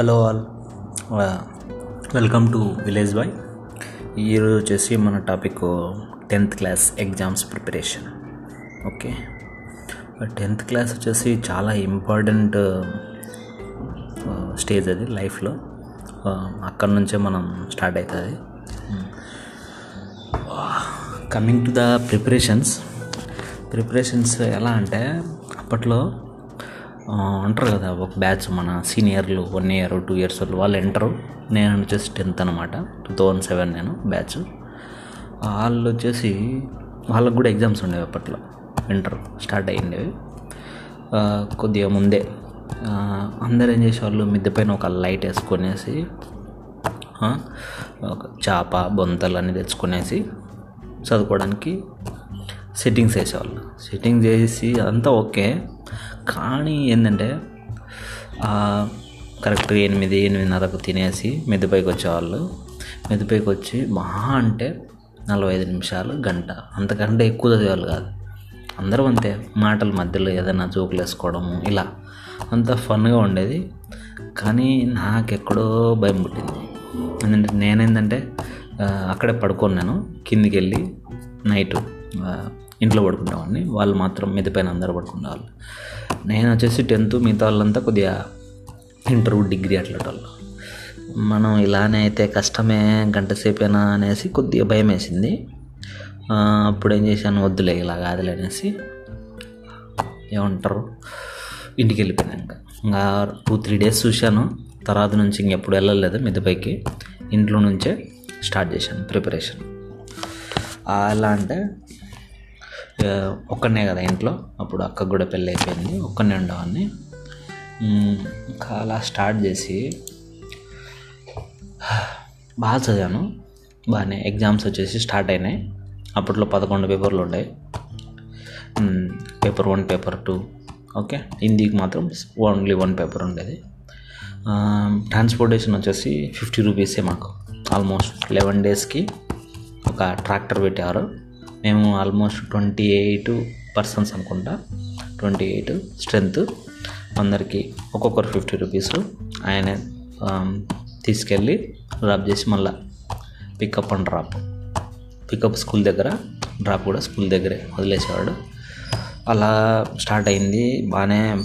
Hello all. Welcome to village boy. ఈరోజు వచ్చేసి మన topic tenth class exams preparation. Okay. Tenth class వచ్చేసి చాలా ఇంపార్టెంట్ స్టేజ్ అది లైఫ్లో. అక్కడ నుంచే మనం స్టార్ట్ అవుతుంది. Coming to the preparations preparations ఎలా అంటే అప్పట్లో అంటారు కదా ఒక బ్యాచ్ మన సీనియర్లు వన్ ఇయర్ టూ ఇయర్స్ వాళ్ళు వాళ్ళు ఎంటరు నేను వచ్చేసి టెన్త్ అనమాట టూ థౌజండ్ సెవెన్ నేను బ్యాచ్ వాళ్ళు వచ్చేసి వాళ్ళకు కూడా ఎగ్జామ్స్ ఉండేవి అప్పట్లో ఇంటర్ స్టార్ట్ అయ్యిండేవి. కొద్దిగా ముందే. అందరు ఏం చేసేవాళ్ళు మిద్దె పైన ఒక లైట్ వేసుకొనేసి ఒక చేప బొంతలు అన్నీ తెచ్చుకునేసి చదువుకోవడానికి సెట్టింగ్స్ వేసేవాళ్ళు. సెట్టింగ్స్ చేసి అంతా ఓకే. కానీ ఏంటంటే కరెక్ట్గా ఎనిమిది ఎనిమిదిన్నరకు తినేసి మెద్దుపైకి వచ్చేవాళ్ళు. మెద్దుపైకి వచ్చి మహా అంటే నలభై ఐదు నిమిషాలు గంట. అంతకంటే ఎక్కువ చదివేవాళ్ళు కాదు. అందరూ అంతే. మాటల మధ్యలో ఏదైనా జోకులు వేసుకోవడము ఇలా. అంత ఫన్గా ఉండేది. కానీ నాకెక్కడో భయం పుట్టింది. ఎందుకంటే నేనేంటంటే అక్కడే పడుకున్నాను కిందికి వెళ్ళి నైట్ ఇంట్లో పడుకునేవాడిని వాళ్ళు మాత్రం మిగతా అందరూ పడుకునేవాళ్ళు నేను వచ్చేసి టెన్త్ మిగతా వాళ్ళంతా కొద్దిగా ఇంటర్ డిగ్రీ అట్లా వాళ్ళు మనం ఇలానే అయితే కష్టమే గంట సేపేనా అనేసి కొద్దిగా భయం వేసింది అప్పుడు ఏం చేశాను వద్దులే ఇలా కాదులే అనేసి ఏమంటారు ఇంటికి వెళ్ళిపోయాను ఇంకా టూ త్రీ డేస్ చూశాను. తర్వాత నుంచి ఇంకెప్పుడు వెళ్ళలేదు మిద్దపైకి. ఇంట్లో నుంచే స్టార్ట్ చేశాను ప్రిపరేషన్. ఎలా అంటే ఒక్కనే కదా ఇంట్లో. అప్పుడు అక్క కూడా పెళ్ళి అయిపోయింది. ఒక్కనే ఉండేవాడిని. ఇంకా అలా స్టార్ట్ చేసి బాగా చదివాను. బాగానే ఎగ్జామ్స్ వచ్చేసి స్టార్ట్ అయినాయి. అప్పట్లో పదకొండు పేపర్లు ఉండే. Paper one paper two. Okay? హిందీకి మాత్రం ఓన్లీ వన్ పేపర్ ఉండేది. ట్రాన్స్పోర్టేషన్ వచ్చేసి ఫిఫ్టీ రూపీసే మాకు. ఆల్మోస్ట్ లెవెన్ డేస్కి ఒక ట్రాక్టర్ పెట్టారు మేము ఆల్మోస్ట్ ట్వంటీ ఎయిట్ పర్సన్స్ అనుకుంటా. ట్వంటీ ఎయిట్ స్ట్రెంత్ అందరికీ ఒక్కొక్కరు ఫిఫ్టీ రూపీస్ ఆయన తీసుకెళ్ళి డ్రాప్ చేసి మళ్ళీ pickup and drop pickup school దగ్గర డ్రాప్ కూడా స్కూల్ దగ్గరే వదిలేసేవాడు. అలా స్టార్ట్ అయింది. బాగానే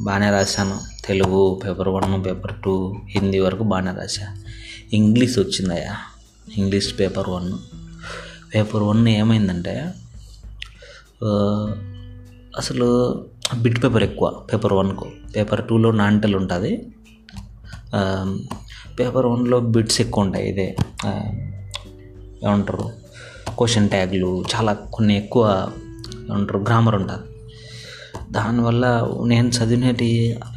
బాగానే రాశాను. Telugu paper one paper two Hindi వరకు బాగానే రాశా. ఇంగ్లీష్ వచ్చిందయ్యా. English paper one paper one ఏమైందంటే అసలు బిట్ పేపర్ ఎక్కువ పేపర్ వన్కు. పేపర్ టూలో నాంటలు ఉంటుంది. పేపర్ వన్లో బిట్స్ ఎక్కువ ఉంటాయి ఇదే ఏమంటారు క్వశ్చన్ ట్యాగ్లు చాలా కొన్ని ఎక్కువ ఏమంటారు గ్రామర్ ఉంటుంది. దానివల్ల నేను చదివినటి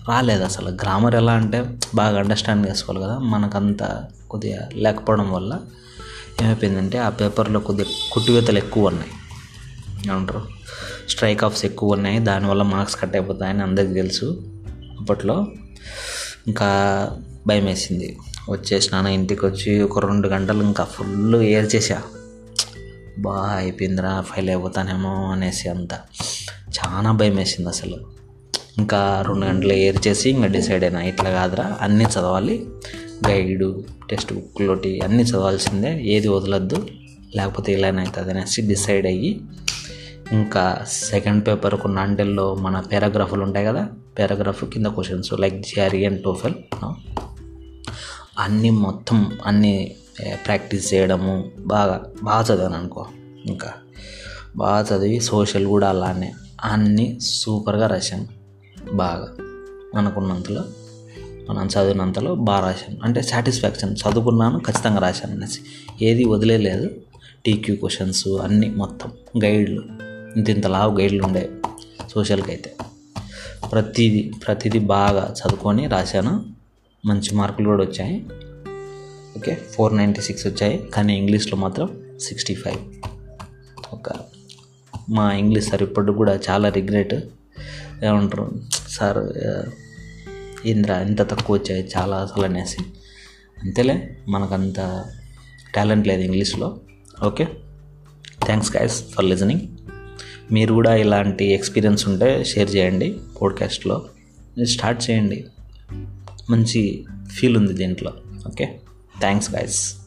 రాలేదు అసలు. గ్రామర్ ఎలా అంటే బాగా అండర్స్టాండ్ చేసుకోవాలి కదా మనకంత కొద్దిగా లేకపోవడం వల్ల. ఏమైపోయిందంటే ఆ పేపర్లో కొద్దిగా కుట్టివేతలు ఎక్కువ ఉన్నాయి. ఏమంటారు? స్ట్రైక్ ఆఫ్స్ ఎక్కువ ఉన్నాయి. దానివల్ల మార్క్స్ కట్ అయిపోతాయని అందరికీ తెలుసు. అప్పట్లో ఇంకా భయం వేసింది. వచ్చేసినాను ఇంటికి వచ్చి ఒక రెండు గంటలు ఇంకా ఫుల్ ఏర్చేసా బాగా అయిపోయిందిరా ఫెయిల్ అయిపోతానేమో అనేసి అంత. చాలా భయం వేసింది అసలు. ఇంకా రెండు గంటలు ఏర్ చేసి ఇంకా డిసైడ్ అయినా. ఇట్లా కాదురా అన్నీ చదవాలి. గైడు టెక్స్ట్ బుక్లోటి అన్నీ చదవాల్సిందే. ఏది వదలొద్దు. లేకపోతే ఇలానే అవుతుంది అనేసి డిసైడ్ అయ్యి ఇంకా సెకండ్ పేపర్ కొన్ని అంటెల్లో మన పారాగ్రాఫ్లు ఉంటాయి కదా? పారాగ్రాఫ్ కింద questions like GRE and TOEFL అన్నీ మొత్తం అన్నీ ప్రాక్టీస్ చేయడము బాగా బాగా చదివాను అనుకో. ఇంకా బాగా చదివి సోషల్ కూడా అలానే అన్నీ సూపర్గా రాశాను. బాగా అనుకున్నంతలో మనం చదివినంతలో బాగా రాశాను. అంటే సాటిస్ఫాక్షన్ చదువుకున్నాను ఖచ్చితంగా రాశాను అనేసి. ఏది వదిలేదు టీక్యూ క్వశ్చన్స్ అన్నీ మొత్తం గైడ్లు ఇంత ఇంత లావు గైడ్లు ఉండే సోషల్కి అయితే. ప్రతిదీ ప్రతిదీ బాగా చదువుకొని రాశాను. మంచి మార్కులు కూడా వచ్చాయి. ఓకే ఫోర్ నైంటీ సిక్స్ వచ్చాయి. కానీ ఇంగ్లీష్లో మాత్రం సిక్స్టీ ఫైవ్ ఒక మా ఇంగ్లీష్ సార్ ఇప్పటికి కూడా చాలా రిగ్రెట్ ఏమంటారు? సార్ ఇందిరా ఎంత తక్కువ వచ్చాయి చాలా అసలు అనేసి. అంతేలే మనకంత టాలెంట్ లేదు ఇంగ్లీష్లో. Okay? Thanks guys for listening. మీరు కూడా ఇలాంటి ఎక్స్పీరియన్స్ ఉంటే షేర్ చేయండి పోడ్కాస్ట్లో. స్టార్ట్ చేయండి. మంచి ఫీల్ ఉంది దీంట్లో. ఓకే? Thanks guys.